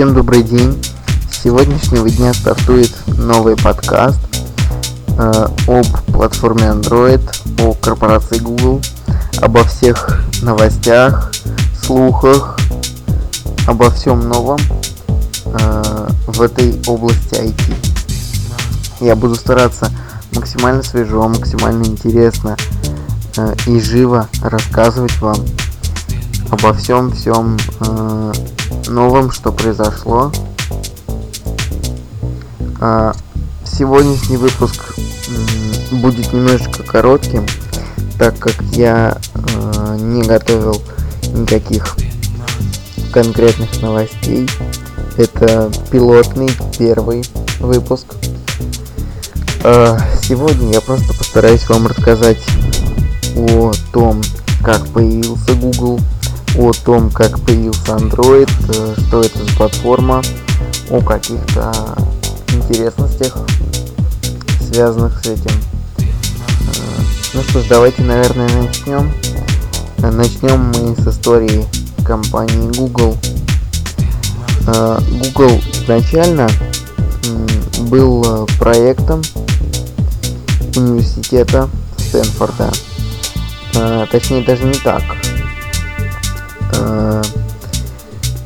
Всем добрый день. С сегодняшнего дня стартует новый подкаст э, об платформе Android, о корпорации Google, обо всех новостях, слухах, обо всем новом э, в этой области IT. Я буду стараться максимально свежо, максимально интересно э, и живо рассказывать вам обо всем всем э, новом, что произошло. А, сегодняшний выпуск будет немножечко коротким, так как я э, не готовил никаких конкретных новостей. Это пилотный первый выпуск. Э, сегодня я просто постараюсь вам рассказать о том, как появился Google, о том, как появился Android, э, что это за платформа, о каких-то интересностях, связанных с этим. Э, ну что ж, давайте, наверное, начнем. Э, начнем мы с истории компании Google. Google изначально был проектом университета Стэнфорда. Точнее, даже не так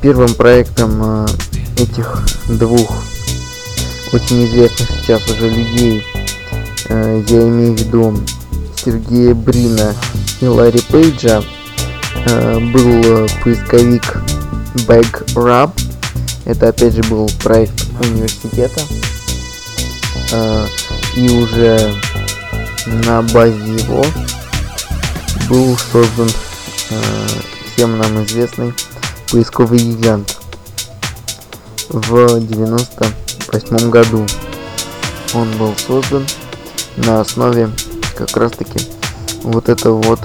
первым проектом э, этих двух очень известных сейчас уже людей, э, я имею в виду Сергея Брина и Ларри Пейджа, был поисковик BagRub. Это опять же был проект университета. И уже на базе его был создан всем нам известный поисковый гигант. В 98 году он был создан на основе как раз таки вот этого вот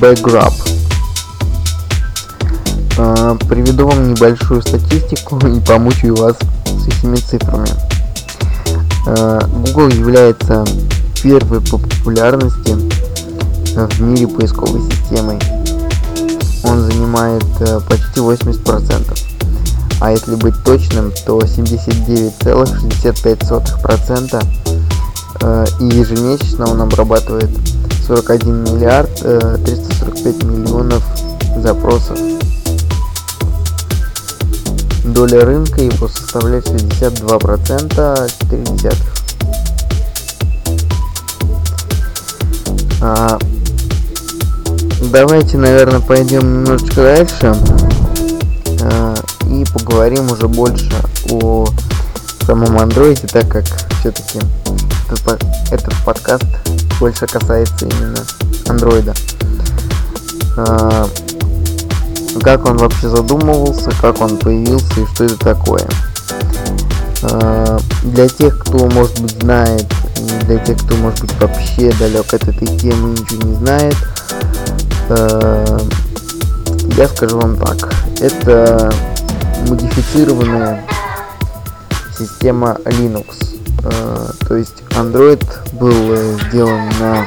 Backgrab. А, приведу вам небольшую статистику и помучаю вас с этими цифрами. А, Google является первой по популярности в мире поисковой системой занимает э, почти 80%. А если быть точным, то 79,65%. Э, и ежемесячно он обрабатывает 41 миллиард 345 э, миллионов запросов. Доля рынка его составляет 62%, 4 а, Давайте, наверное, пойдем немножечко дальше э, и поговорим уже больше о самом андроиде, так как все-таки этот, подкаст больше касается именно андроида. Как он вообще задумывался, как он появился и что это такое. Э, для тех, кто, может быть, знает, для тех, кто, может быть, вообще далек от этой темы, ничего не знает, я скажу вам так. Это модифицированная система Linux. Э, то есть Android был сделан на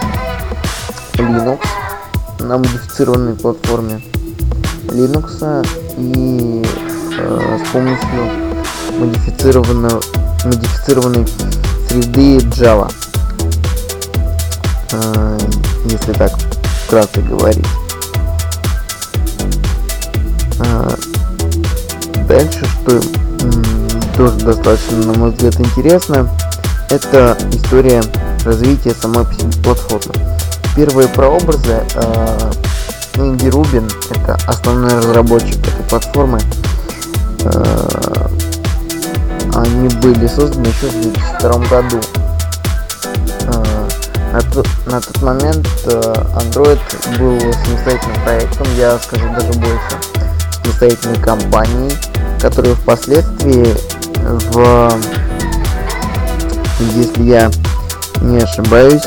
Linux, на модифицированной платформе Linux и э, с помощью модифицированного модифицированной среды Java. Если так вкратце говорить. А, дальше, что тоже достаточно, на мой взгляд, интересно, это история развития самой платформы. Первые прообразы Инди Рубин, это основной разработчик этой платформы, э, они были созданы еще в 2002 году. На тот, на тот момент э, Android был самостоятельным проектом, я скажу даже больше, самостоятельной компанией, которая впоследствии в, если я не ошибаюсь,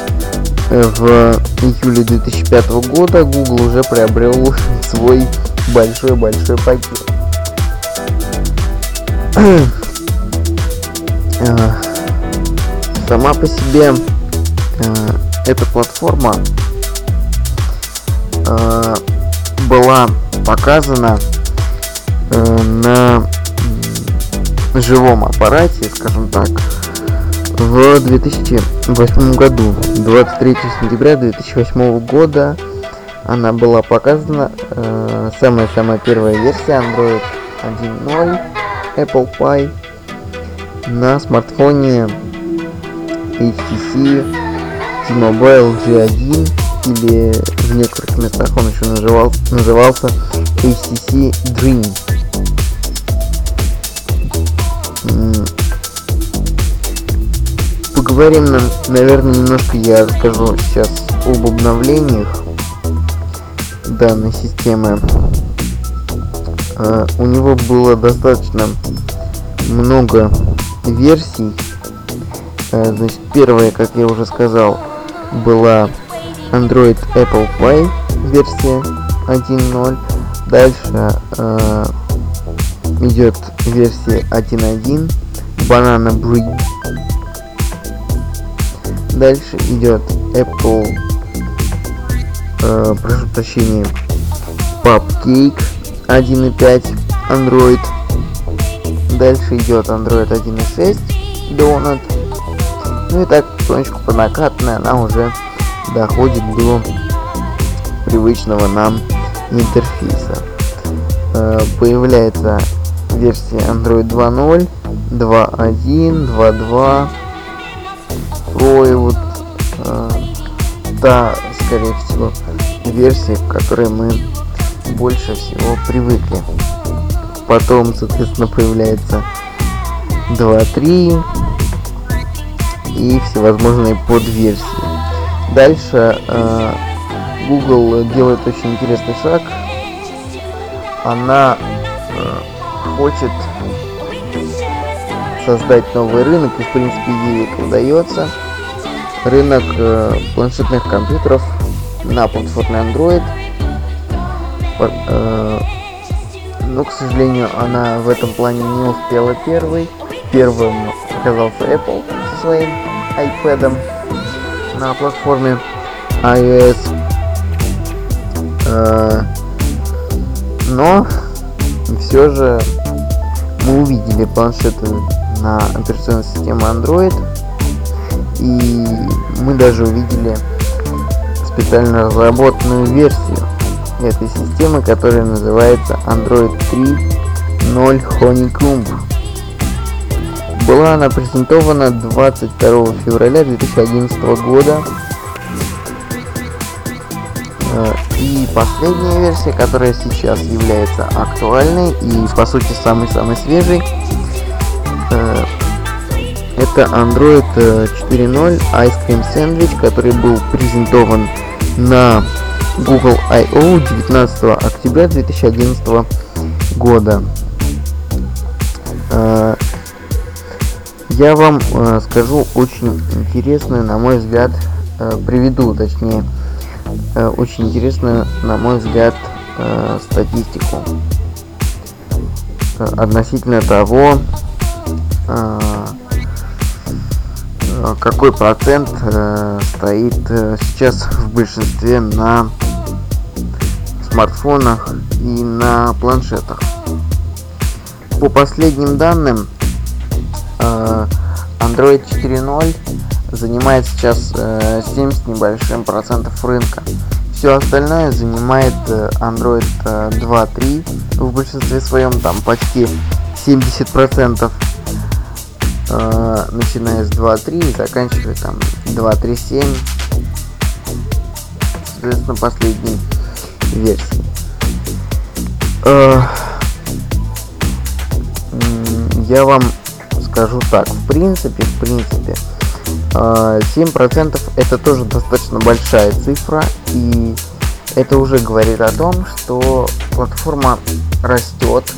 в июле 2005 года Google уже приобрел свой большой-большой пакет. Э, сама по себе эта платформа э, была показана э, на живом аппарате, скажем так, в 2008 году. 23 сентября 2008 года она была показана э, самая-самая первая версия Android 1.0 Apple Pie на смартфоне HTC T-Mobile G1 или в некоторых местах он еще называл, назывался HTC Dream. Поговорим, наверное, немножко я расскажу сейчас об обновлениях данной системы. Uh, у него было достаточно много версий. Uh, значит, первая, как я уже сказал, была Android Apple Pie версия 1.0. Дальше э, идет версия 1.1 Banana Breed. Дальше идет Apple, э, прошу прощения, Pupcake 1.5 Android. Дальше идет Android 1.6 Donut. Ну и так потихонечку по накатной она уже доходит до привычного нам интерфейса. Э, появляется версия Android 2.0, 2.1, 2.2 Pro и вот э, та, скорее всего, версия, к которой мы больше всего привыкли. Потом, соответственно, появляется 2.3 и всевозможные подверсии. Дальше э, Google делает очень интересный шаг. Она э, хочет создать новый рынок, и в принципе ей это удается. Рынок э, планшетных компьютеров на платформе Android. Э, но, к сожалению, она в этом плане не успела первой. Первым оказался Apple со своим iPad на платформе iOS. Э, но все же мы увидели планшеты на операционной системе Android. И мы даже увидели специально разработанную версию этой системы, которая называется Android 3.0 Honeycomb. Была она презентована 22 февраля 2011 года. Э, и последняя версия, которая сейчас является актуальной и по сути самый-самый свежий, э, это Android 4.0 Ice Cream Sandwich, который был презентован на Google I.O. 19 октября 2011 года. Э, я вам э, скажу очень интересную, на мой взгляд, э, приведу, точнее, э, очень интересную, на мой взгляд, э, статистику э, относительно того, э, какой процент э, стоит э, сейчас в большинстве на смартфонах и на планшетах. По последним данным, Э, Android 4.0 занимает сейчас 7 э, с небольшим процентов рынка. Все остальное занимает э, Android 2.3 в большинстве своем там почти 70 процентов. Начиная с 2.3 и заканчивая там 2.3.7 соответственно последней версии я вам скажу так, в принципе, в принципе, 7% а, это тоже достаточно большая цифра, и это уже говорит о том, что платформа растет,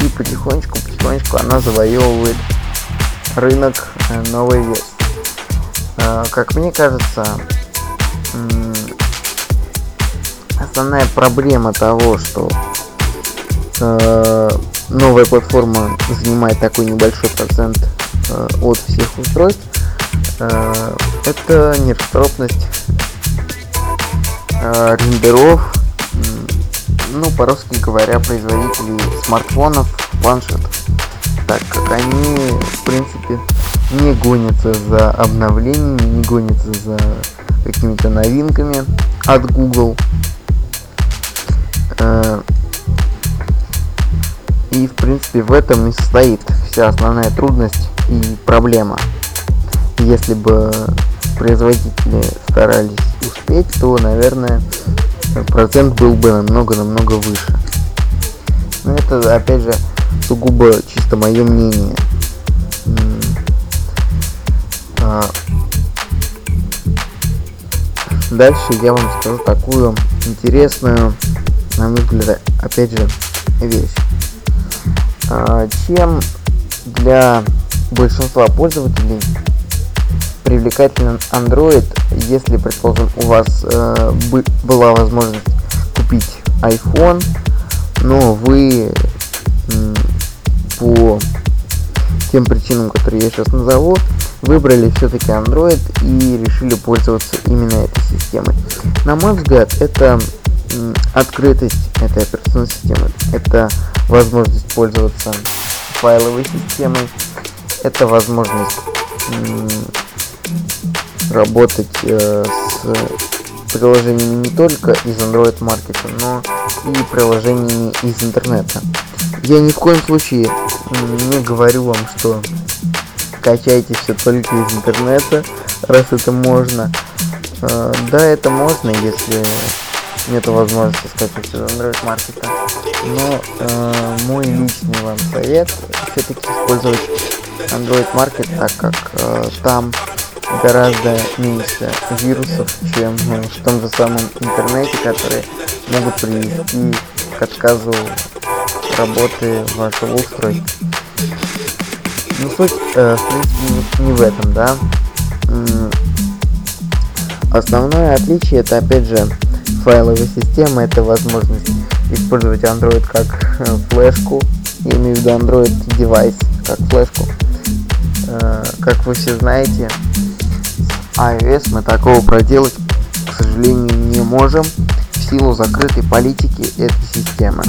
и потихонечку, потихонечку она завоевывает рынок э, новой версии. А, как мне кажется, основная проблема того, что э, новая платформа занимает такой небольшой процент э, от всех устройств, э, это нерасторопность э, рендеров, ну, по-русски говоря, производителей смартфонов, планшетов. так как они, в принципе, не гонятся за обновлениями, не гонятся за какими-то новинками от Google. И, в принципе, в этом и состоит вся основная трудность и проблема. Если бы производители старались успеть, то, наверное, процент был бы намного-намного выше. Но это, опять же, сугубо чисто мое мнение. А, дальше я вам скажу такую интересную, на мой взгляд, опять же, вещь. А, чем для большинства пользователей привлекателен Android, если, предположим, у вас э, была возможность купить iPhone, но вы по тем причинам, которые я сейчас назову, выбрали все-таки Android и решили пользоваться именно этой системой. На мой взгляд, это открытость этой операционной системы, это возможность пользоваться файловой системой, это возможность работать э, с приложениями не только из Android Market, но и приложениями из интернета. Я ни в коем случае не говорю вам, что качайте все только из интернета, раз это можно. Э, да, это можно, если нет возможности скачать из Android Market. Но э, мой личный вам совет все-таки использовать Android Market, так как э, там гораздо меньше вирусов, чем в том же самом интернете, которые могут привести к отказу работы вашего устройства. Но суть, э, в принципе, не в этом, да. Основное отличие это опять же файловая система, это возможность использовать Android как э, флешку, я имею в виду Android девайс как флешку. Э, как вы все знаете, iOS мы такого проделать, к сожалению, не можем в силу закрытой политики этой системы.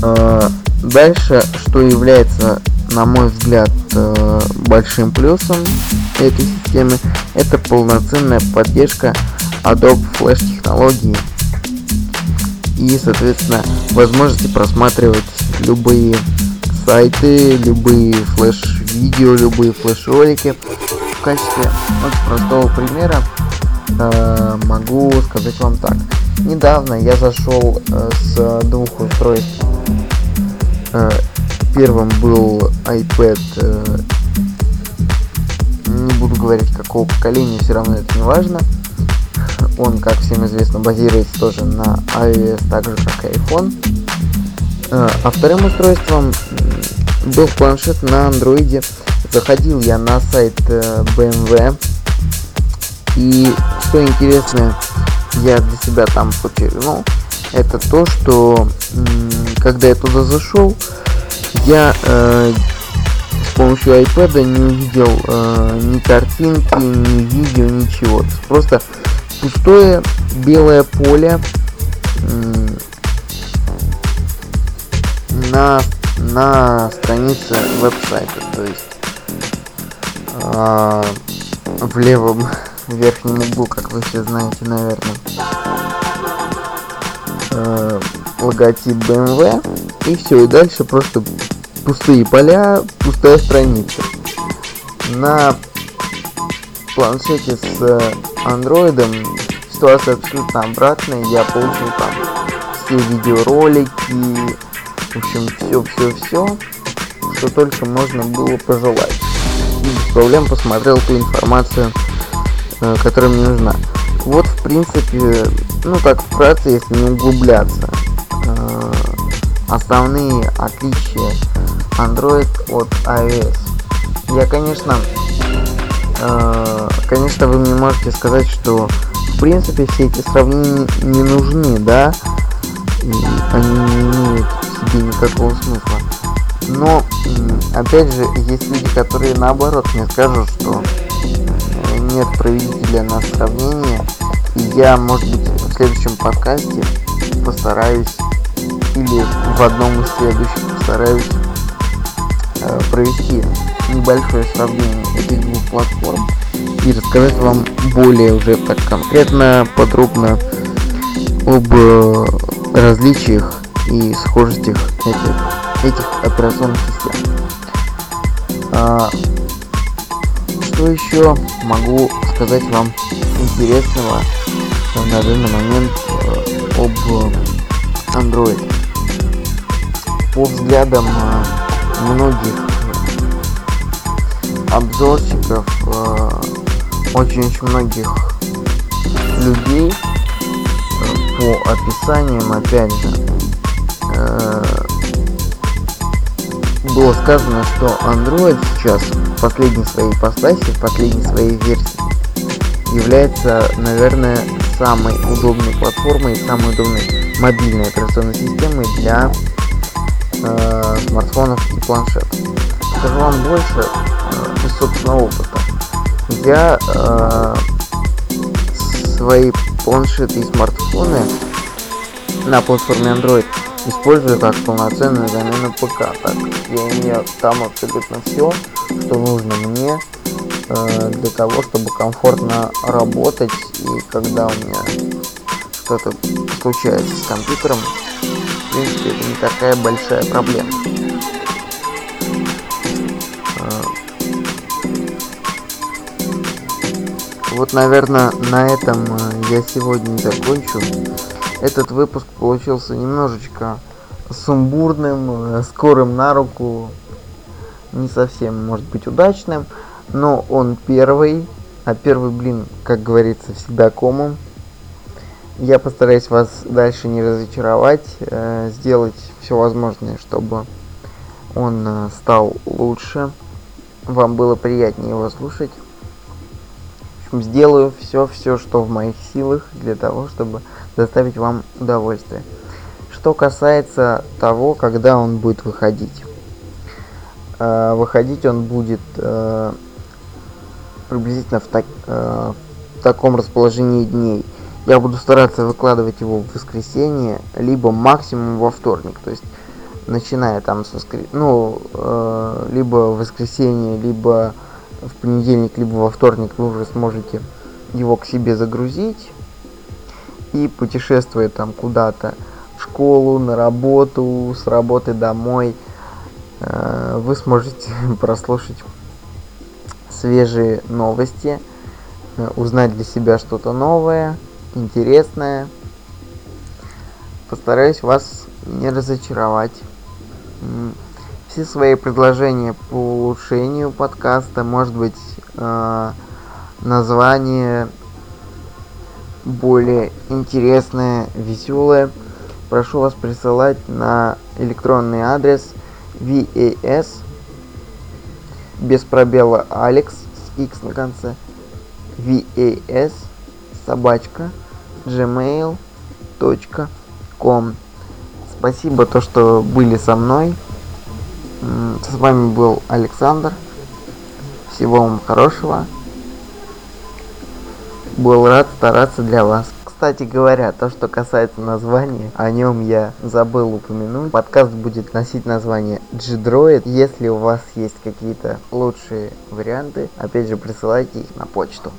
Э, дальше, что является, на мой взгляд, большим плюсом этой системы, это полноценная поддержка Adobe Flash технологии и, соответственно, возможности просматривать любые сайты, любые флеш-видео, любые флеш-ролики качестве очень простого примера э, могу сказать вам так. Недавно я зашел э, с двух устройств. Э, первым был iPad, э, не буду говорить какого поколения, все равно это не важно. Он, как всем известно, базируется тоже на iOS, так же как и iPhone. Э, а вторым устройством был планшет на андроиде заходил я на сайт BMW э, и что интересно я для себя там подчеркнул это то что когда я туда зашел я э, с помощью iPad не увидел э, ни картинки ни видео ничего. Просто пустое белое поле э, на на странице веб-сайта то есть а, в левом верхнем углу, как вы все знаете, наверное, а, логотип BMW. И все, и дальше просто пустые поля, пустая страница. На планшете с андроидом ситуация абсолютно обратная. Я получил там все видеоролики, в общем, все-все-все, что только можно было пожелать без проблем посмотрел ту информацию, э, которая мне нужна. Вот, в принципе, ну так вкратце, если не углубляться, э, основные отличия Android от iOS. Я, конечно, э, конечно, вы мне можете сказать, что в принципе все эти сравнения не нужны, да, и они не имеют в себе никакого смысла. Но, опять же, есть люди, которые наоборот мне скажут, что э, нет, проведите для нас сравнение. И я, может быть, в следующем подкасте постараюсь или в одном из следующих постараюсь э, провести небольшое сравнение этих двух платформ и рассказать вам более уже так конкретно, подробно об э, различиях и схожестях этих, этих операционных систем. А, что еще могу сказать вам интересного на данный момент э, об Android? По взглядам э, многих обзорщиков, э, очень-очень многих людей по описаниям, опять же, было сказано, что Android сейчас в последней своей ипостаси, в последней своей версии является, наверное, самой удобной платформой, самой удобной мобильной операционной системой для э, смартфонов и планшетов. Скажу вам больше э, из собственного опыта. Я э, свои планшеты и смартфоны на платформе Android использую как полноценную замену ПК, так я имею там абсолютно все, что нужно мне э, для того, чтобы комфортно работать и когда у меня что-то случается с компьютером, в принципе, это не такая большая проблема. Вот, наверное, на этом э, я сегодня закончу. Этот выпуск получился немножечко сумбурным, э, скорым на руку, не совсем, может быть, удачным, но он первый, а первый блин, как говорится, всегда комом. Я постараюсь вас дальше не разочаровать, э, сделать все возможное, чтобы он э, стал лучше, вам было приятнее его слушать. Сделаю все, все, что в моих силах для того, чтобы доставить вам удовольствие. Что касается того, когда он будет выходить. Э, выходить он будет э, приблизительно в, так, э, в таком расположении дней. Я буду стараться выкладывать его в воскресенье, либо максимум во вторник. То есть начиная там с воскр... ну, э, либо воскресенье, либо в понедельник, либо во вторник вы уже сможете его к себе загрузить и путешествуя там куда-то в школу, на работу, с работы домой, э, вы сможете прослушать свежие новости, э, узнать для себя что-то новое, интересное. Постараюсь вас не разочаровать. Все свои предложения по улучшению подкаста, может быть, э, название более интересное, веселое, прошу вас присылать на электронный адрес vas без пробела Alex с x на конце. Vas собачка gmail.com Спасибо то, что были со мной. С вами был Александр. Всего вам хорошего был рад стараться для вас. Кстати говоря, то, что касается названия, о нем я забыл упомянуть. Подкаст будет носить название G-Droid. Если у вас есть какие-то лучшие варианты, опять же, присылайте их на почту.